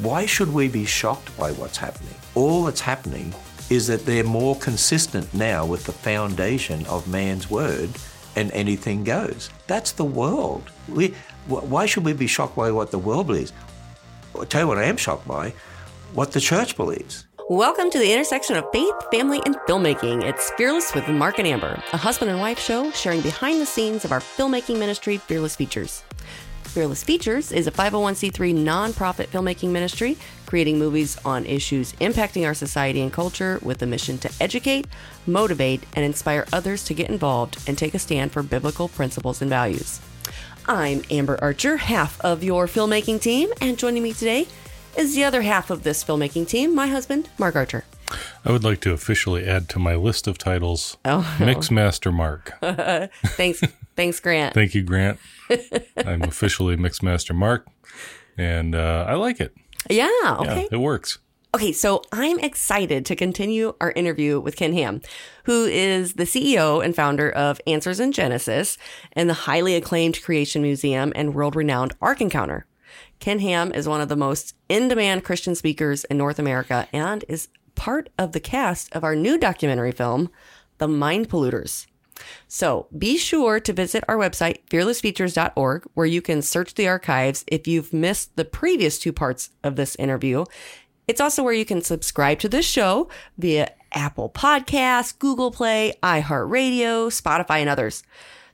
Why should we be shocked by what's happening? All that's happening is that they're more consistent now with the foundation of man's word and anything goes. That's the world. We, why should we be shocked by what the world believes? I'll tell you what I am shocked by, what the church believes. Welcome to the intersection of faith, family, and filmmaking. It's Fearless with Mark and Amber, a husband and wife show sharing behind the scenes of our filmmaking ministry, Fearless Features. Fearless Features is a 501c3 nonprofit filmmaking ministry creating movies on issues impacting our society and culture with a mission to educate, motivate, and inspire others to get involved and take a stand for biblical principles and values. I'm Amber Archer, half of your filmmaking team, and joining me today is the other half of this filmmaking team, my husband, Mark Archer. I would like to officially add to my list of titles oh. Mixmaster Mark. thanks, thanks, Grant. Thank you, Grant. I'm officially Mixmaster Mark, and uh, I like it. Yeah, okay. Yeah, it works. Okay, so I'm excited to continue our interview with Ken Ham, who is the CEO and founder of Answers in Genesis and the highly acclaimed Creation Museum and world renowned Ark Encounter. Ken Ham is one of the most in demand Christian speakers in North America and is part of the cast of our new documentary film, The Mind Polluters. So be sure to visit our website, fearlessfeatures.org, where you can search the archives if you've missed the previous two parts of this interview. It's also where you can subscribe to this show via Apple Podcasts, Google Play, iHeartRadio, Spotify, and others.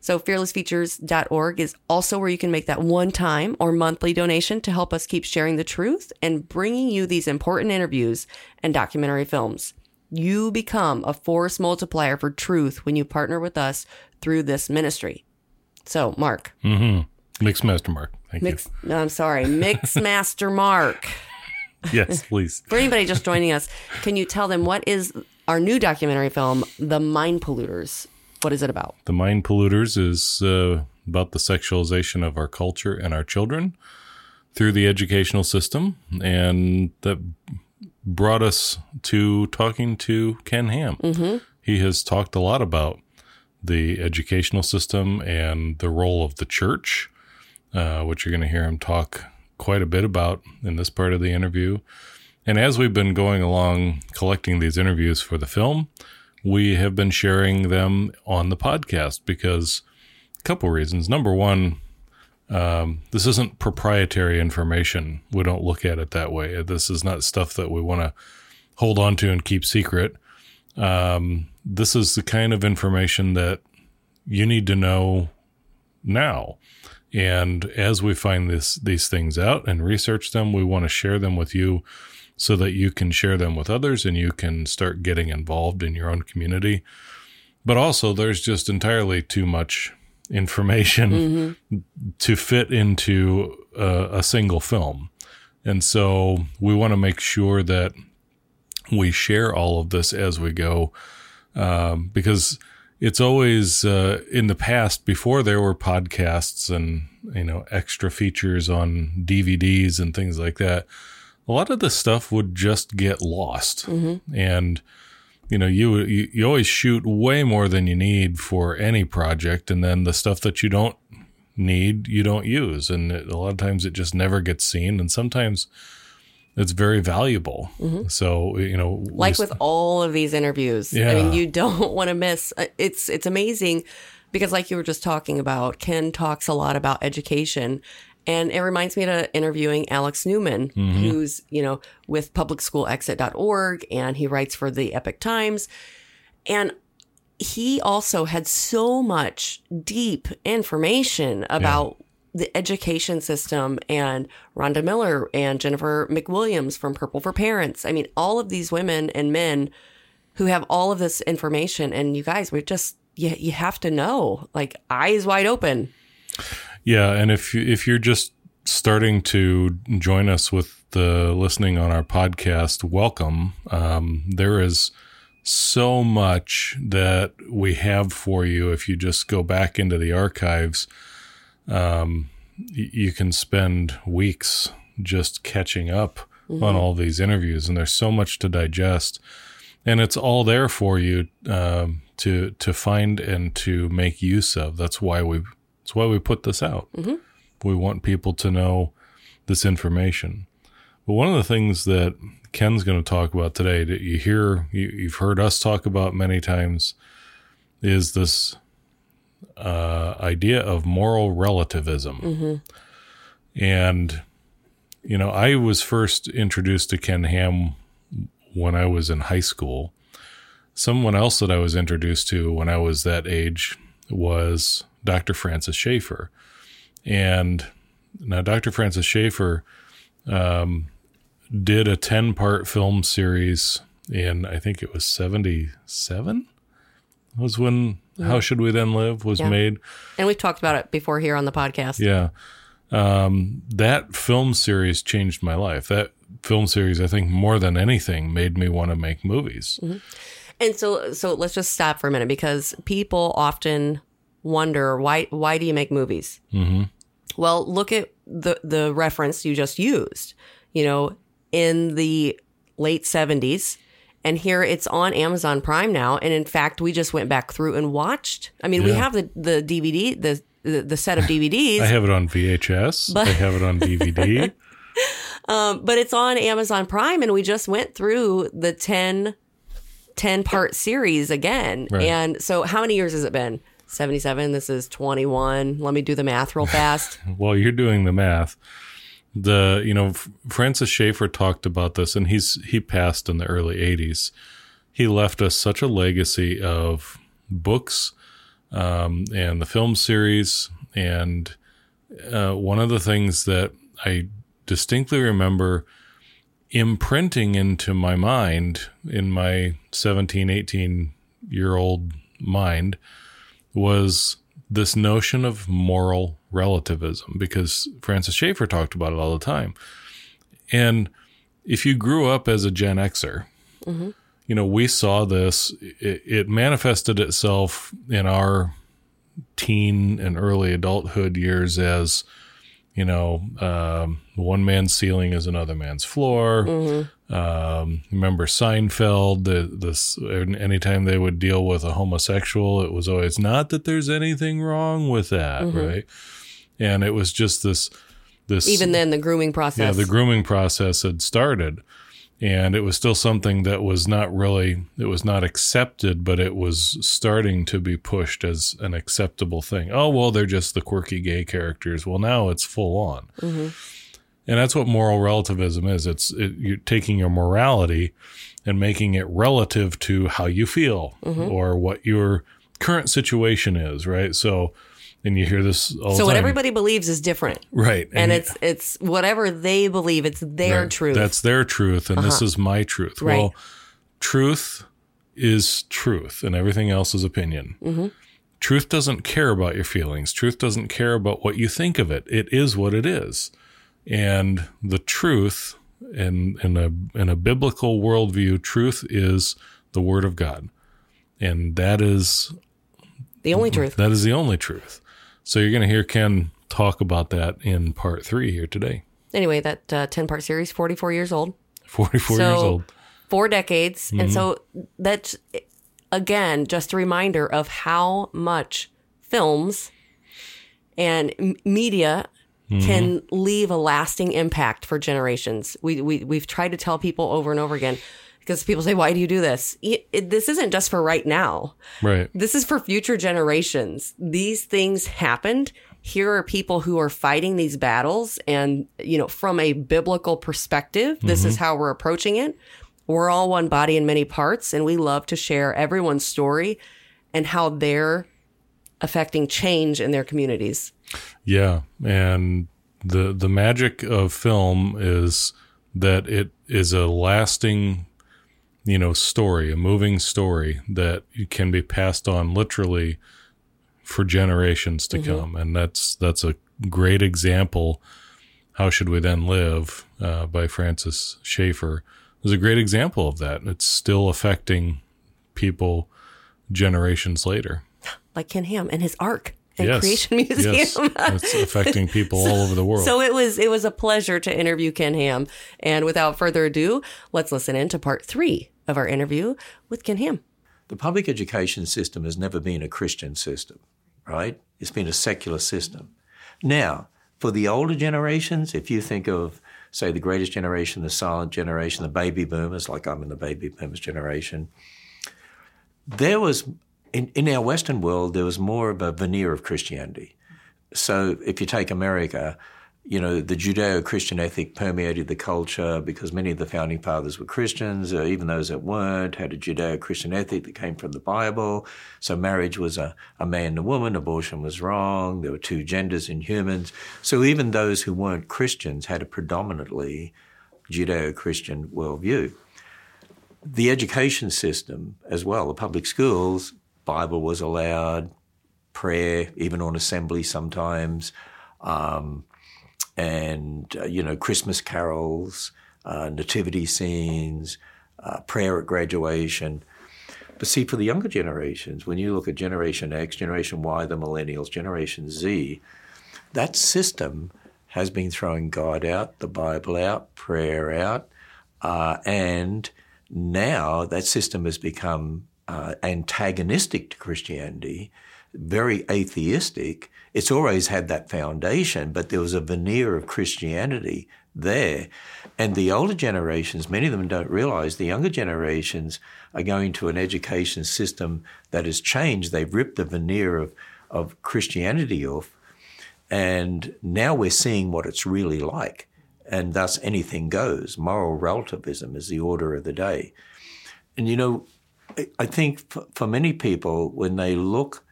So fearlessfeatures.org is also where you can make that one time or monthly donation to help us keep sharing the truth and bringing you these important interviews and documentary films. You become a force multiplier for truth when you partner with us through this ministry. So, Mark. Mm-hmm. Mixmaster Mark. Thank Mix, you. No, I'm sorry. Mixmaster Mark. yes, please. for anybody just joining us, can you tell them what is our new documentary film, The Mind Polluters? What is it about? The Mind Polluters is uh, about the sexualization of our culture and our children through the educational system. And that brought us to talking to Ken Ham. Mm-hmm. He has talked a lot about the educational system and the role of the church, uh, which you're going to hear him talk quite a bit about in this part of the interview. And as we've been going along collecting these interviews for the film, we have been sharing them on the podcast because a couple reasons. Number one, um, this isn't proprietary information. We don't look at it that way. This is not stuff that we want to hold on to and keep secret. Um, this is the kind of information that you need to know now. And as we find this, these things out and research them, we want to share them with you so that you can share them with others and you can start getting involved in your own community. But also, there's just entirely too much information mm-hmm. to fit into a, a single film. And so we want to make sure that we share all of this as we go um, because it's always uh, in the past before there were podcasts and you know extra features on DVDs and things like that a lot of the stuff would just get lost. Mm-hmm. And, you know, you, you, you always shoot way more than you need for any project. And then the stuff that you don't need, you don't use. And it, a lot of times it just never gets seen. And sometimes, it's very valuable. Mm-hmm. So, you know, like with all of these interviews, yeah. I mean, you don't want to miss. Uh, it's it's amazing because, like you were just talking about, Ken talks a lot about education, and it reminds me of interviewing Alex Newman, mm-hmm. who's, you know, with publicschoolexit.org and he writes for the Epoch Times. And he also had so much deep information about yeah. the education system and Rhonda Miller and Jennifer McWilliams from Purple for Parents. I mean, all of these women and men who have all of this information. And you guys, we just, you, you have to know, like eyes wide open. Yeah, and if if you're just starting to join us with the listening on our podcast, welcome. Um, there is so much that we have for you. If you just go back into the archives, um, y- you can spend weeks just catching up mm-hmm. on all these interviews, and there's so much to digest, and it's all there for you um, to to find and to make use of. That's why we that's why we put this out. Mm-hmm. We want people to know this information. But one of the things that Ken's going to talk about today that you hear, you, you've heard us talk about many times, is this uh, idea of moral relativism. And, you know, I was first introduced to Ken Ham when I was in high school. Someone else that I was introduced to when I was that age was Dr. Francis Schaeffer. And now, Dr. Francis Schaeffer um, did a 10 part film series in, I think it was 77 was when How Should We Then Live was Yeah. made. And we've talked about it before here on the podcast. Yeah. Um, that film series changed my life. That film series, I think, more than anything, made me want to make movies. And so so let's just stop for a minute because people often wonder why why do you make movies? Mm-hmm. Well, look at the the reference you just used. You know, in the late seventies, and here it's on Amazon Prime now. And in fact, we just went back through and watched. I mean, we have the the DVD the the, the set of DVDs. I have it on VHS. But- I have it on DVD. Um, but it's on Amazon Prime, and we just went through the 10, 10 part series again. Right. And so, how many years has it been? 77. This is 21. Let me do the math real fast. While you're doing the math, the you know Francis Schaeffer talked about this, and he's he passed in the early '80s. He left us such a legacy of books um, and the film series, and uh, one of the things that I distinctly remember imprinting into my mind in my 17 18 year old mind was this notion of moral relativism because Francis Schaeffer talked about it all the time. And if you grew up as a Gen Xer, you know, we saw this, it, it manifested itself in our teen and early adulthood years as, you know, um, one man's ceiling is another man's floor. Um, remember Seinfeld? The, this anytime they would deal with a homosexual, it was always not that there's anything wrong with that, right? And it was just this, this Even then, the grooming process. yeah, the grooming process had started, and it was still something that was not really it was not accepted, but it was starting to be pushed as an acceptable thing. Oh well, they're just the quirky gay characters. Well, now it's full on, and that's what moral relativism is. It's it, you're taking your morality and making it relative to how you feel or what your current situation is, right? So. And you hear this all the so, what everybody believes is different. right? And you- it's it's whatever they believe, it's their truth. That's their truth, and this is my truth. Right. Well, truth is truth, and everything else is opinion. Mm-hmm. Truth doesn't care about your feelings. Truth doesn't care about what you think of it. It is what it is, and the truth, in in a in a biblical worldview, truth is the Word of God, and that is the only truth. that is the only truth. So you're going to hear Ken talk about that in part three here today. Anyway, that uh, 10 part series, 44 years old. 44 years old. four decades. And so that's, again, just a reminder of how much films and m- media can mm-hmm. leave a lasting impact for generations. We, we, we've tried to tell people over and over again because people say, why do you do this? It- it- this isn't just for right now. Right. This is for future generations. These things happened. Here are people who are fighting these battles. And, you know, from a biblical perspective, this is mm-hmm. how we're approaching it. We're all one body in many parts, and we love to share everyone's story and how they're affecting change in their communities. Yeah, and the the magic of film is that it is a lasting, you know, story, a moving story that can be passed on literally for generations to come, and that's that's a great example. How should we then live? Uh, by Francis Schaeffer was a great example of that. It's still affecting people generations later. Like Ken Ham and his Ark and yes, Creation Museum. yes, it's affecting people all over the world. So it was it was a pleasure to interview Ken Ham. And without further ado, let's listen in to part three of our interview with Ken Ham. The public education system has never been a Christian system, right? It's been a secular system. Now, for the older generations, if you think of say the greatest generation, the silent generation, the baby boomers, like I'm in the baby boomers generation, there was, in, in our Western world, there was more of a veneer of Christianity. So if you take America, you know, the Judeo Christian ethic permeated the culture because many of the founding fathers were Christians, uh, even those that weren't had a Judeo Christian ethic that came from the Bible. So marriage was a, a man and a woman, abortion was wrong, there were two genders in humans. So even those who weren't Christians had a predominantly Judeo Christian worldview. The education system as well, the public schools, Bible was allowed, prayer, even on assembly sometimes. Um, and uh, you know Christmas carols, uh, nativity scenes, uh, prayer at graduation. But see, for the younger generations, when you look at Generation X, Generation Y, the Millennials, Generation Z, that system has been throwing God out, the Bible out, prayer out, uh, and now that system has become uh, antagonistic to Christianity, very atheistic, it's always had that foundation, but there was a veneer of Christianity there. And the older generations, many of them don't realize the younger generations are going to an education system that has changed. They've ripped the veneer of, of Christianity off. And now we're seeing what it's really like. And thus anything goes. Moral relativism is the order of the day. And you know, I think for many people, when they look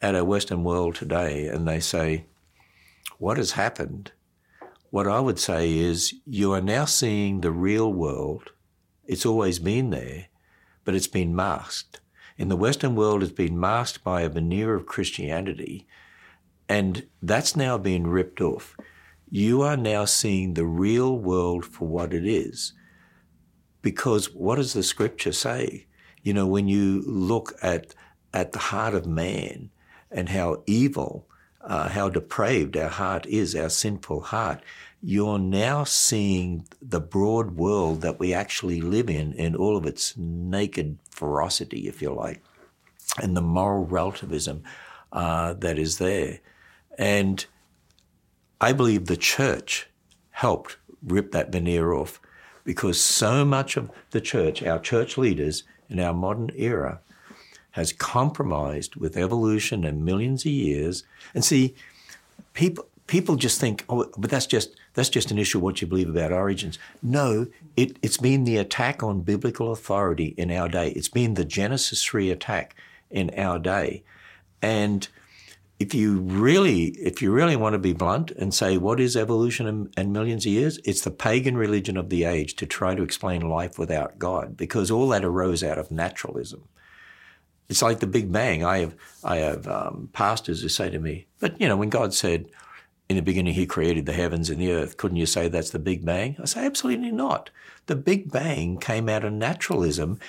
at our Western world today and they say, What has happened? What I would say is, you are now seeing the real world. It's always been there, but it's been masked. In the Western world, it's been masked by a veneer of Christianity, and that's now been ripped off. You are now seeing the real world for what it is. Because what does the scripture say? You know, when you look at, at the heart of man, and how evil, uh, how depraved our heart is, our sinful heart, you're now seeing the broad world that we actually live in in all of its naked ferocity, if you like, and the moral relativism uh, that is there. And I believe the church helped rip that veneer off because so much of the church, our church leaders in our modern era, has compromised with evolution and millions of years. And see, people people just think, oh, but that's just that's just an issue of what you believe about origins. No, it, it's been the attack on biblical authority in our day. It's been the Genesis 3 attack in our day. And if you really if you really want to be blunt and say what is evolution and, and millions of years, it's the pagan religion of the age to try to explain life without God, because all that arose out of naturalism. It's like the Big Bang. I have I have um, pastors who say to me, "But you know, when God said in the beginning He created the heavens and the earth, couldn't you say that's the Big Bang?" I say, "Absolutely not. The Big Bang came out of naturalism."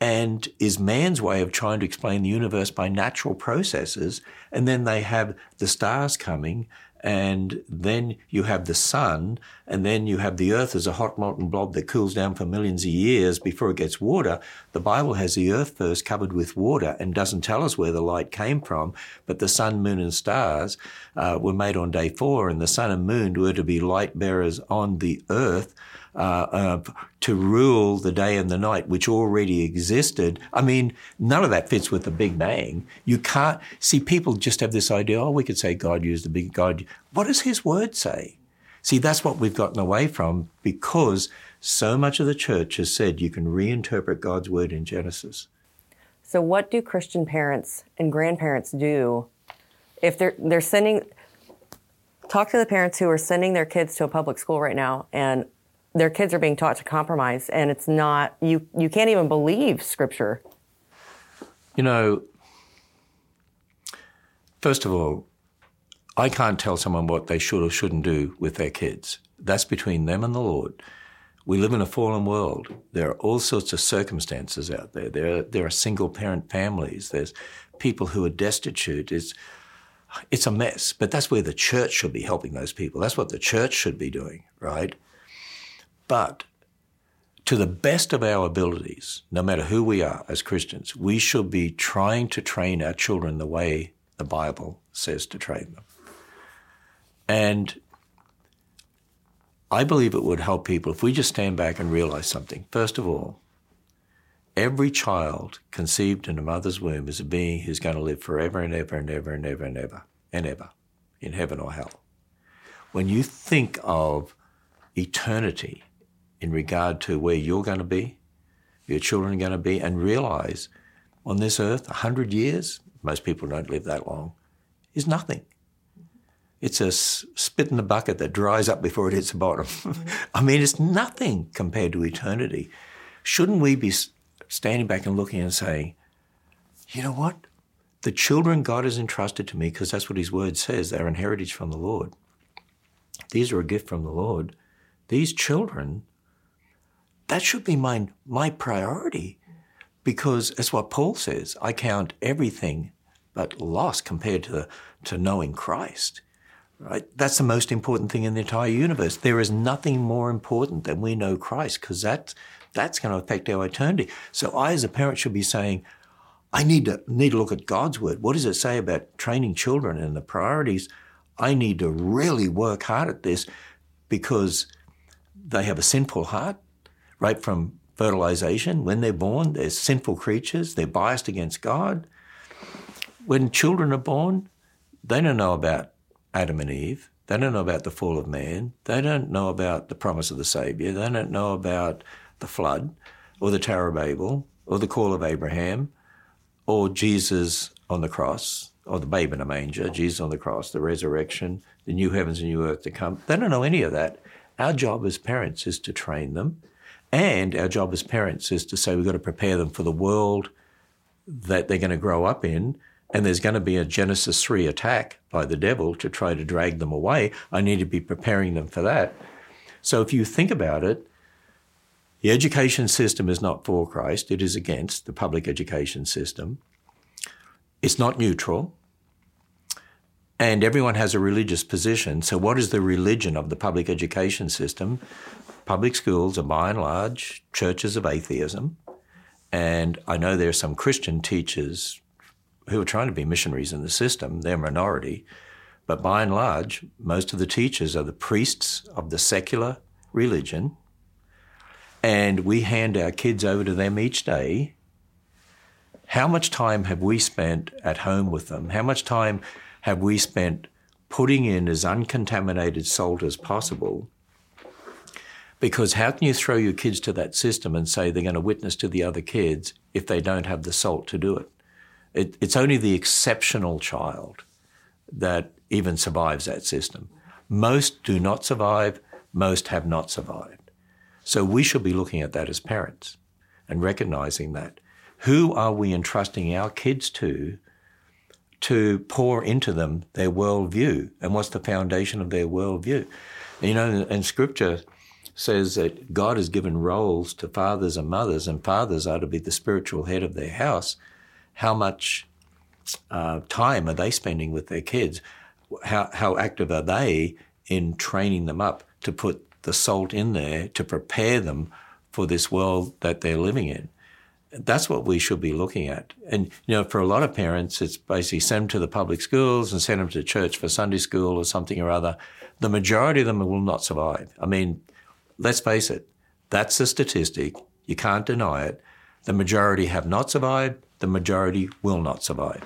And is man's way of trying to explain the universe by natural processes. And then they have the stars coming and then you have the sun, and then you have the earth as a hot molten blob that cools down for millions of years before it gets water. The Bible has the earth first covered with water and doesn't tell us where the light came from, but the sun, moon, and stars uh, were made on day four, and the sun and moon were to be light bearers on the earth uh, to rule the day and the night, which already existed. I mean, none of that fits with the Big Bang. You can't see people just have this idea. Oh, we could say God used the big God. What does His Word say? See, that's what we've gotten away from because so much of the church has said you can reinterpret God's Word in Genesis. So, what do Christian parents and grandparents do if they're they're sending? Talk to the parents who are sending their kids to a public school right now and their kids are being taught to compromise and it's not you you can't even believe scripture. You know first of all i can't tell someone what they should or shouldn't do with their kids. That's between them and the lord. We live in a fallen world. There are all sorts of circumstances out there. There are, there are single parent families. There's people who are destitute. It's it's a mess. But that's where the church should be helping those people. That's what the church should be doing right but to the best of our abilities, no matter who we are as Christians, we should be trying to train our children the way the Bible says to train them. And I believe it would help people if we just stand back and realize something. First of all, every child conceived in a mother's womb is a being who's going to live forever and ever and ever and ever and ever and ever in heaven or hell. When you think of eternity in regard to where you're going to be, your children are going to be, and realize on this earth, 100 years, most people don't live that long, is nothing. It's a spit in the bucket that dries up before it hits the bottom. I mean, it's nothing compared to eternity. Shouldn't we be standing back and looking and saying, you know what? The children God has entrusted to me, because that's what His word says, they're an heritage from the Lord. These are a gift from the Lord. These children, that should be my, my priority, because that's what Paul says. I count everything but loss compared to, to knowing Christ. Right? That's the most important thing in the entire universe. There is nothing more important than we know Christ because that's, that's going to affect our eternity. So I, as a parent, should be saying, I need to, need to look at God's word. What does it say about training children and the priorities? I need to really work hard at this because they have a sinful heart right from fertilization. When they're born, they're sinful creatures. They're biased against God. When children are born, they don't know about Adam and Eve. They don't know about the fall of man. They don't know about the promise of the Savior. They don't know about the flood or the Tower of Babel or the call of Abraham or Jesus on the cross or the babe in a manger, Jesus on the cross, the resurrection, the new heavens and new earth to come. They don't know any of that. Our job as parents is to train them. And our job as parents is to say we've got to prepare them for the world that they're going to grow up in and there's going to be a Genesis 3 attack by the devil to try to drag them away. I need to be preparing them for that. So if you think about it, the education system is not for Christ, it is against the public education system. It's not neutral. And everyone has a religious position. So, what is the religion of the public education system? Public schools are by and large churches of atheism. And I know there are some Christian teachers who are trying to be missionaries in the system. They're a minority. But by and large, most of the teachers are the priests of the secular religion. And we hand our kids over to them each day. How much time have we spent at home with them? How much time have we spent putting in as uncontaminated salt as possible? Because how can you throw your kids to that system and say they're going to witness to the other kids if they don't have the salt to do it? It, it's only the exceptional child that even survives that system. Most do not survive, most have not survived. So we should be looking at that as parents and recognizing that. Who are we entrusting our kids to to pour into them their worldview? And what's the foundation of their worldview? You know, and scripture says that God has given roles to fathers and mothers, and fathers are to be the spiritual head of their house, how much uh, time are they spending with their kids? How, how active are they in training them up to put the salt in there to prepare them for this world that they're living in? That's what we should be looking at. And, you know, for a lot of parents, it's basically send them to the public schools and send them to church for Sunday school or something or other. The majority of them will not survive. I mean, let's face it, that's a statistic. You can't deny it. The majority have not survived the majority will not survive.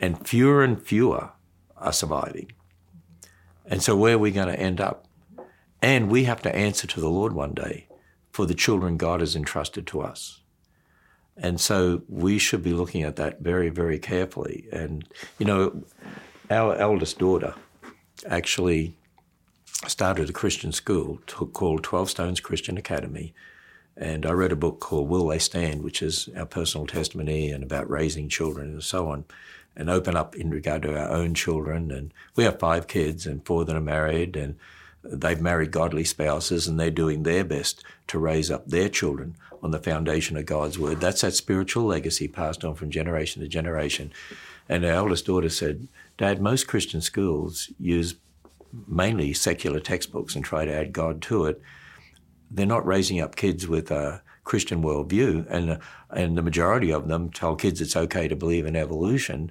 And fewer and fewer are surviving. And so, where are we going to end up? And we have to answer to the Lord one day for the children God has entrusted to us. And so, we should be looking at that very, very carefully. And, you know, our eldest daughter actually started a Christian school called 12 Stones Christian Academy and I read a book called Will They Stand, which is our personal testimony and about raising children and so on, and open up in regard to our own children. And we have five kids, and four that are married, and they've married godly spouses, and they're doing their best to raise up their children on the foundation of God's word. That's that spiritual legacy passed on from generation to generation. And our eldest daughter said, Dad, most Christian schools use mainly secular textbooks and try to add God to it they're not raising up kids with a Christian worldview, and and the majority of them tell kids it's okay to believe in evolution.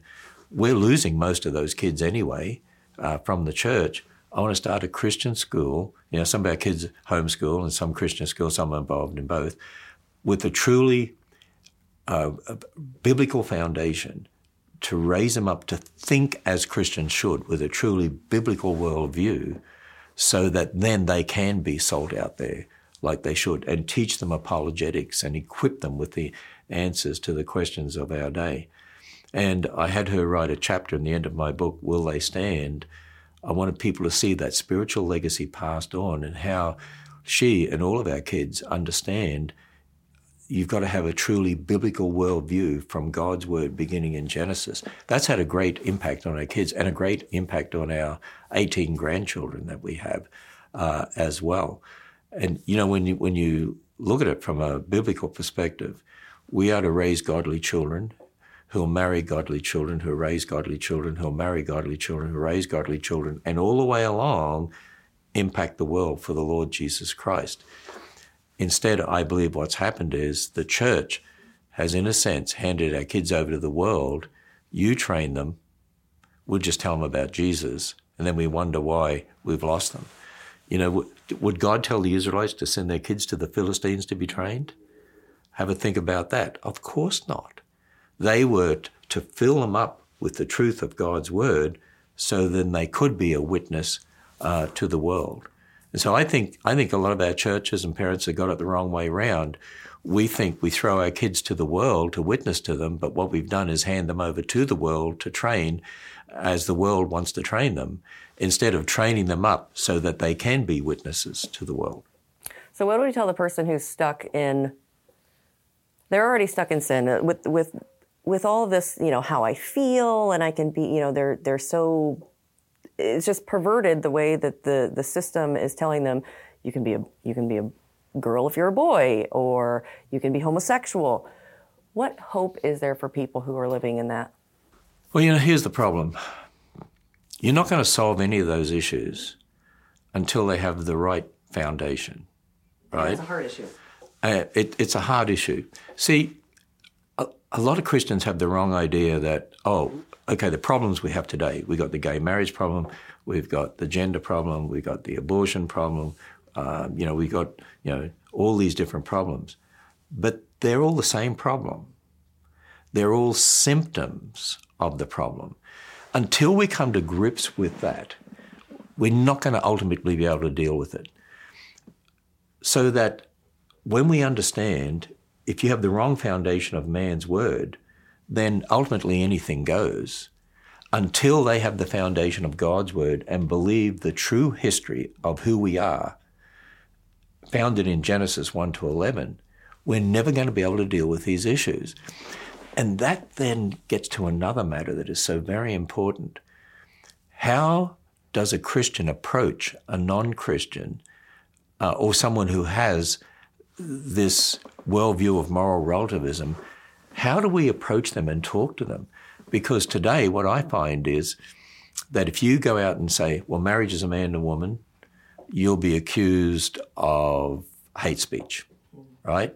We're losing most of those kids anyway uh, from the church. I want to start a Christian school. You know, some of our kids homeschool and some Christian schools, some are involved in both, with a truly uh, a biblical foundation to raise them up to think as Christians should with a truly biblical worldview so that then they can be sold out there like they should and teach them apologetics and equip them with the answers to the questions of our day. And I had her write a chapter in the end of my book, Will They Stand? I wanted people to see that spiritual legacy passed on and how she and all of our kids understand you've got to have a truly biblical worldview from God's word beginning in Genesis. That's had a great impact on our kids and a great impact on our 18 grandchildren that we have uh, as well. And you know, when you when you look at it from a biblical perspective, we are to raise godly children who'll marry godly children, who'll raise godly children, who'll marry godly children, who'll raise godly children, and all the way along impact the world for the Lord Jesus Christ. Instead, I believe what's happened is the church has, in a sense, handed our kids over to the world. You train them, we'll just tell them about Jesus, and then we wonder why we've lost them. You know, would God tell the Israelites to send their kids to the Philistines to be trained? Have a think about that. Of course not. They were to fill them up with the truth of God's word so then they could be a witness uh, to the world. And so I think I think a lot of our churches and parents have got it the wrong way round. We think we throw our kids to the world to witness to them, but what we've done is hand them over to the world to train as the world wants to train them instead of training them up so that they can be witnesses to the world. So, what do we tell the person who's stuck in? They're already stuck in sin uh, with with with all of this, you know, how I feel, and I can be, you know, they're they're so. It's just perverted the way that the the system is telling them you can be a you can be a girl if you're a boy, or you can be homosexual. What hope is there for people who are living in that? Well, you know, here's the problem. You're not going to solve any of those issues until they have the right foundation, right? It's a hard issue. Uh, it, it's a hard issue. See, a, lot of Christians have the wrong idea that, oh, okay, the problems we have today, we've got the gay marriage problem, we've got the gender problem, we've got the abortion problem, um, you know, we've got, you know, all these different problems. But they're all the same problem. They're all symptoms of the problem until we come to grips with that, we're not going to ultimately be able to deal with it. So that when we understand, if you have the wrong foundation of man's word, then ultimately anything goes until they have the foundation of God's word and believe the true history of who we are, founded in Genesis 1 to 11, we're never going to be able to deal with these issues. And that then gets to another matter that is so very important. How does a Christian approach a non Christian uh, or someone who has this worldview of moral relativism? How do we approach them and talk to them? Because today, what I find is that if you go out and say, well, marriage is a man and a woman, you'll be accused of hate speech, right?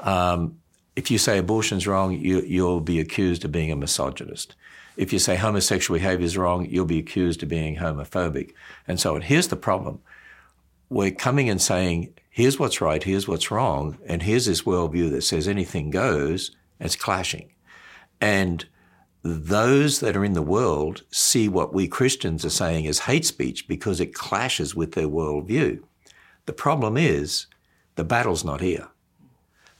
Um, if you say abortion's wrong, you, you'll be accused of being a misogynist. If you say homosexual behavior is wrong, you'll be accused of being homophobic, and so. Here's the problem. We're coming and saying, here's what's right, here's what's wrong, and here's this worldview that says anything goes, it's clashing. And those that are in the world see what we Christians are saying as hate speech because it clashes with their worldview. The problem is the battle's not here.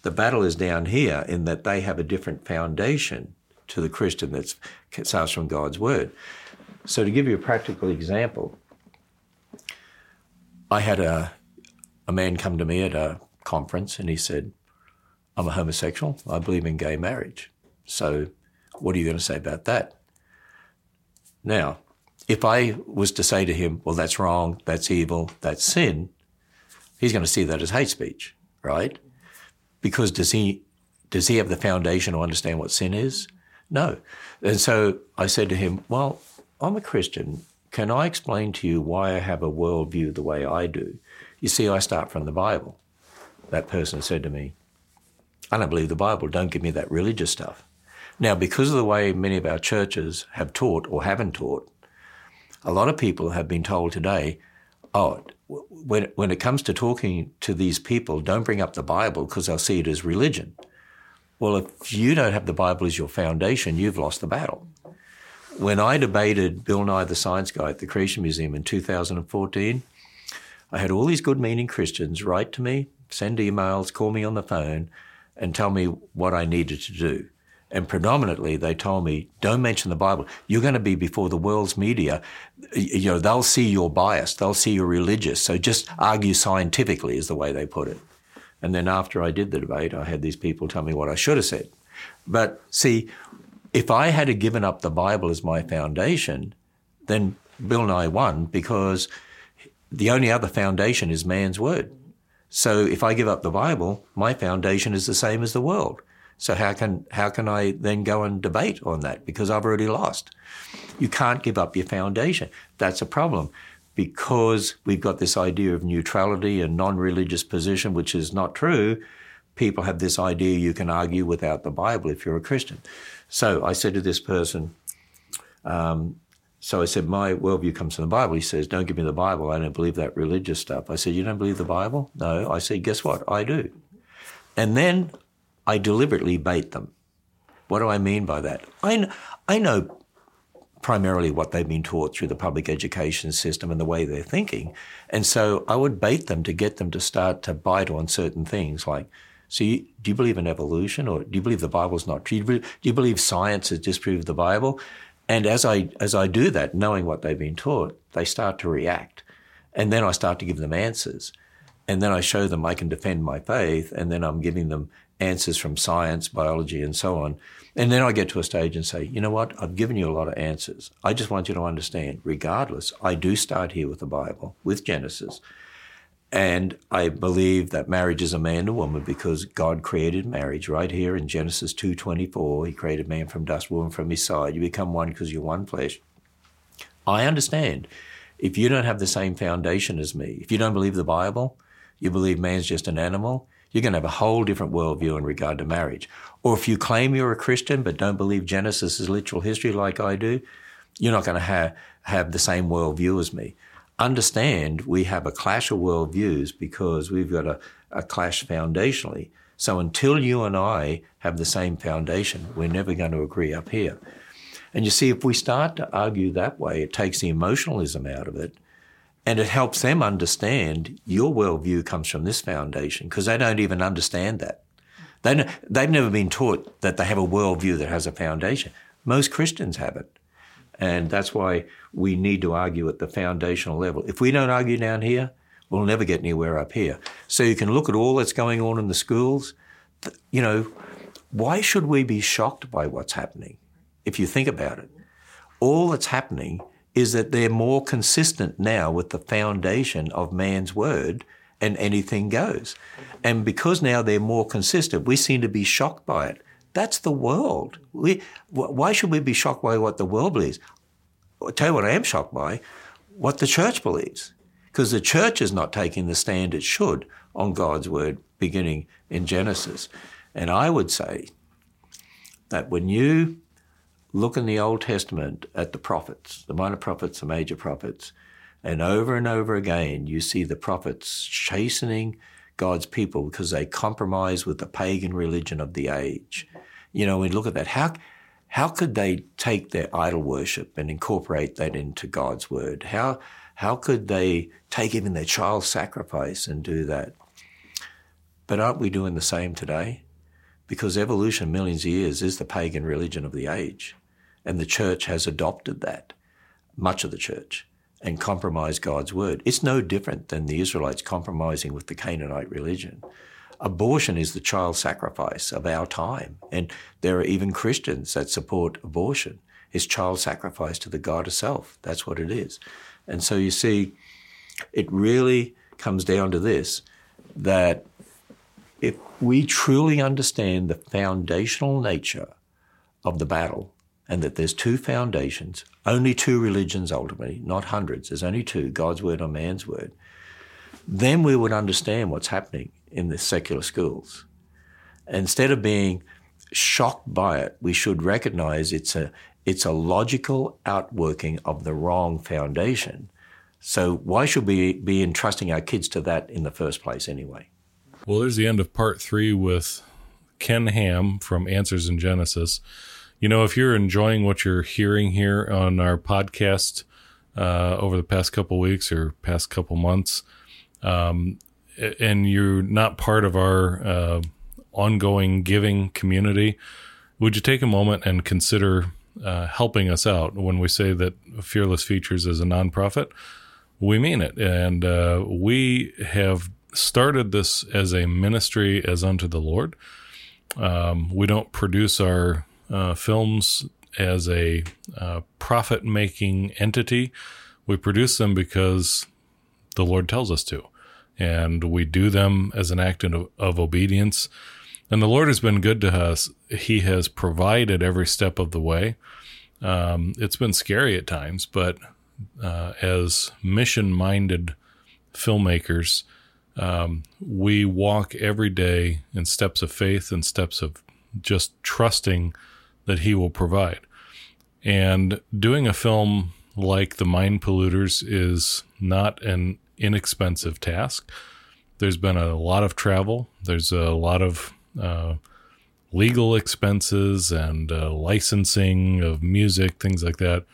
The battle is down here in that they have a different foundation to the Christian that starts from God's Word. So, to give you a practical example, I had a, a man come to me at a conference and he said, I'm a homosexual. I believe in gay marriage. So, what are you going to say about that? Now, if I was to say to him, well, that's wrong, that's evil, that's sin, he's going to see that as hate speech, right? because does he does he have the foundation to understand what sin is? No. And so I said to him, Well, I'm a Christian. Can I explain to you why I have a worldview the way I do? You see, I start from the Bible. That person said to me, I don't believe the Bible. Don't give me that religious stuff. Now, because of the way many of our churches have taught or haven't taught, a lot of people have been told today, oh, when, when it comes to talking to these people, don't bring up the Bible because they'll see it as religion. Well, if you don't have the Bible as your foundation, you've lost the battle. When I debated Bill Nye the Science Guy at the Creation Museum in 2014, I had all these good meaning Christians write to me, send emails, call me on the phone, and tell me what I needed to do. And predominantly, they told me, don't mention the Bible. You're going to be before the world's media. You know, they'll see you're biased. They'll see you're religious. So just argue scientifically, is the way they put it. And then after I did the debate, I had these people tell me what I should have said. But see, if I had given up the Bible as my foundation, then Bill Nye won because the only other foundation is man's word. So if I give up the Bible, my foundation is the same as the world. So how can how can I then go and debate on that because I've already lost? You can't give up your foundation. That's a problem because we've got this idea of neutrality and non-religious position, which is not true. People have this idea you can argue without the Bible if you're a Christian. So I said to this person, um, so I said, my worldview comes from the Bible. He says, don't give me the Bible. I don't believe that religious stuff. I said, you don't believe the Bible? No. I said, guess what? I do. And then I deliberately bait them. What do I mean by that? I, I know primarily what they've been taught through the public education system and the way they're thinking. And so I would bait them to get them to start to bite on certain things like, so you, do you believe in evolution or do you believe the Bible's not true? Do you believe science has disproved the Bible? And as I, as I do that, knowing what they've been taught, they start to react. And then I start to give them answers. And then I show them I can defend my faith. And then I'm giving them answers from science, biology, and so on. And then I get to a stage and say, you know what? I've given you a lot of answers. I just want you to understand, regardless, I do start here with the Bible, with Genesis. And I believe that marriage is a man and a woman because God created marriage right here in Genesis 2.24. He created man from dust, woman from his side. You become one because you're one flesh. I understand. If you don't have the same foundation as me, if you don't believe the Bible, you believe man's just an animal, you're going to have a whole different worldview in regard to marriage. Or if you claim you're a Christian but don't believe Genesis is literal history like I do, you're not going to have, have the same worldview as me understand we have a clash of worldviews because we've got a, a clash foundationally. So until you and I have the same foundation, we're never going to agree up here. And you see, if we start to argue that way, it takes the emotionalism out of it and it helps them understand your worldview comes from this foundation because they don't even understand that. They, they've never been taught that they have a worldview that has a foundation. Most Christians have it. And that's why we need to argue at the foundational level. If we don't argue down here, we'll never get anywhere up here. So you can look at all that's going on in the schools. You know, why should we be shocked by what's happening? If you think about it, all that's happening is that they're more consistent now with the foundation of man's word and anything goes. And because now they're more consistent, we seem to be shocked by it. That's the world. We, why should we be shocked by what the world believes? I'll tell you what I am shocked by, what the church believes. Because the church is not taking the stand it should on God's word beginning in Genesis. And I would say that when you look in the Old Testament at the prophets, the minor prophets, the major prophets, and over and over again you see the prophets chastening God's people because they compromise with the pagan religion of the age. You know, we look at that. How, how could they take their idol worship and incorporate that into God's word? How, how could they take even their child sacrifice and do that? But aren't we doing the same today? Because evolution, millions of years, is the pagan religion of the age. And the church has adopted that, much of the church, and compromised God's word. It's no different than the Israelites compromising with the Canaanite religion abortion is the child sacrifice of our time. And there are even Christians that support abortion. It's child sacrifice to the God self. That's what it is. And so you see, it really comes down to this that if we truly understand the foundational nature of the battle and that there's two foundations, only two religions ultimately, not hundreds, there's only two God's word or man's word, then we would understand what's happening in the secular schools. Instead of being shocked by it, we should recognize it's a It's a logical outworking of the wrong foundation. So why should we be entrusting our kids to that in the first place anyway? Well, there's the end of part three with Ken Ham from Answers in Genesis. You know, if you're enjoying what you're hearing here on our podcast uh, over the past couple weeks or past couple months, um, and you're not part of our uh, ongoing giving community, would you take a moment and consider uh, helping us out when we say that Fearless Features is a nonprofit? We mean it. And uh, we have started this as a ministry as unto the Lord. Um, we don't produce our uh, films as a uh, profit making entity. We produce them because the Lord tells us to. And we do them as an act of, of obedience. And the Lord has been good to us. He has provided every step of the way. Um, it's been scary at times, but uh, as mission minded filmmakers, um, we walk every day in steps of faith and steps of just trusting that He will provide. And doing a film like The Mind Polluters is not an inexpensive task. There's been a lot of travel, there's a lot of uh, legal expenses and uh, licensing of music, things like that.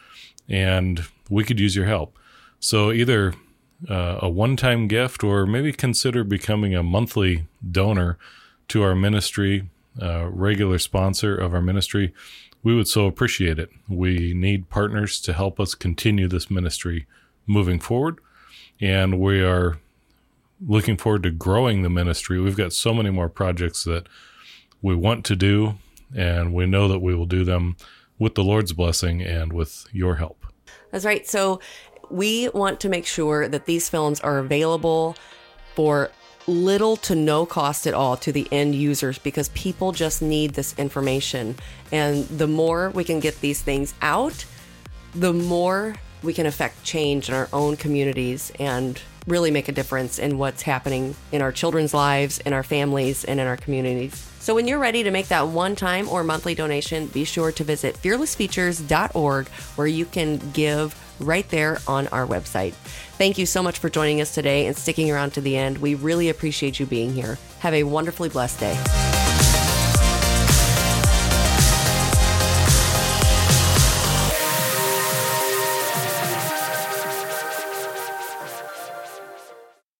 And we could use your help. So either uh, a one time gift or maybe consider becoming a monthly donor to our ministry, uh, regular sponsor of our ministry, we would so appreciate it. We need partners to help us continue this ministry moving forward. And we are looking forward to growing the ministry. We've got so many more projects that we want to do, and we know that we will do them with the Lord's blessing and with your help. That's right. So we want to make sure that these films are available for little to no cost at all to the end users because people just need this information. And the more we can get these things out, the more we can affect change in our own communities and really make a difference in what's happening in our children's lives, in our families, and in our communities. So when you're ready to make that one time or monthly donation, be sure to visit fearlessfeatures.org where you can give right there on our website. Thank you so much for joining us today and sticking around to the end. We really appreciate you being here. Have a wonderfully blessed day.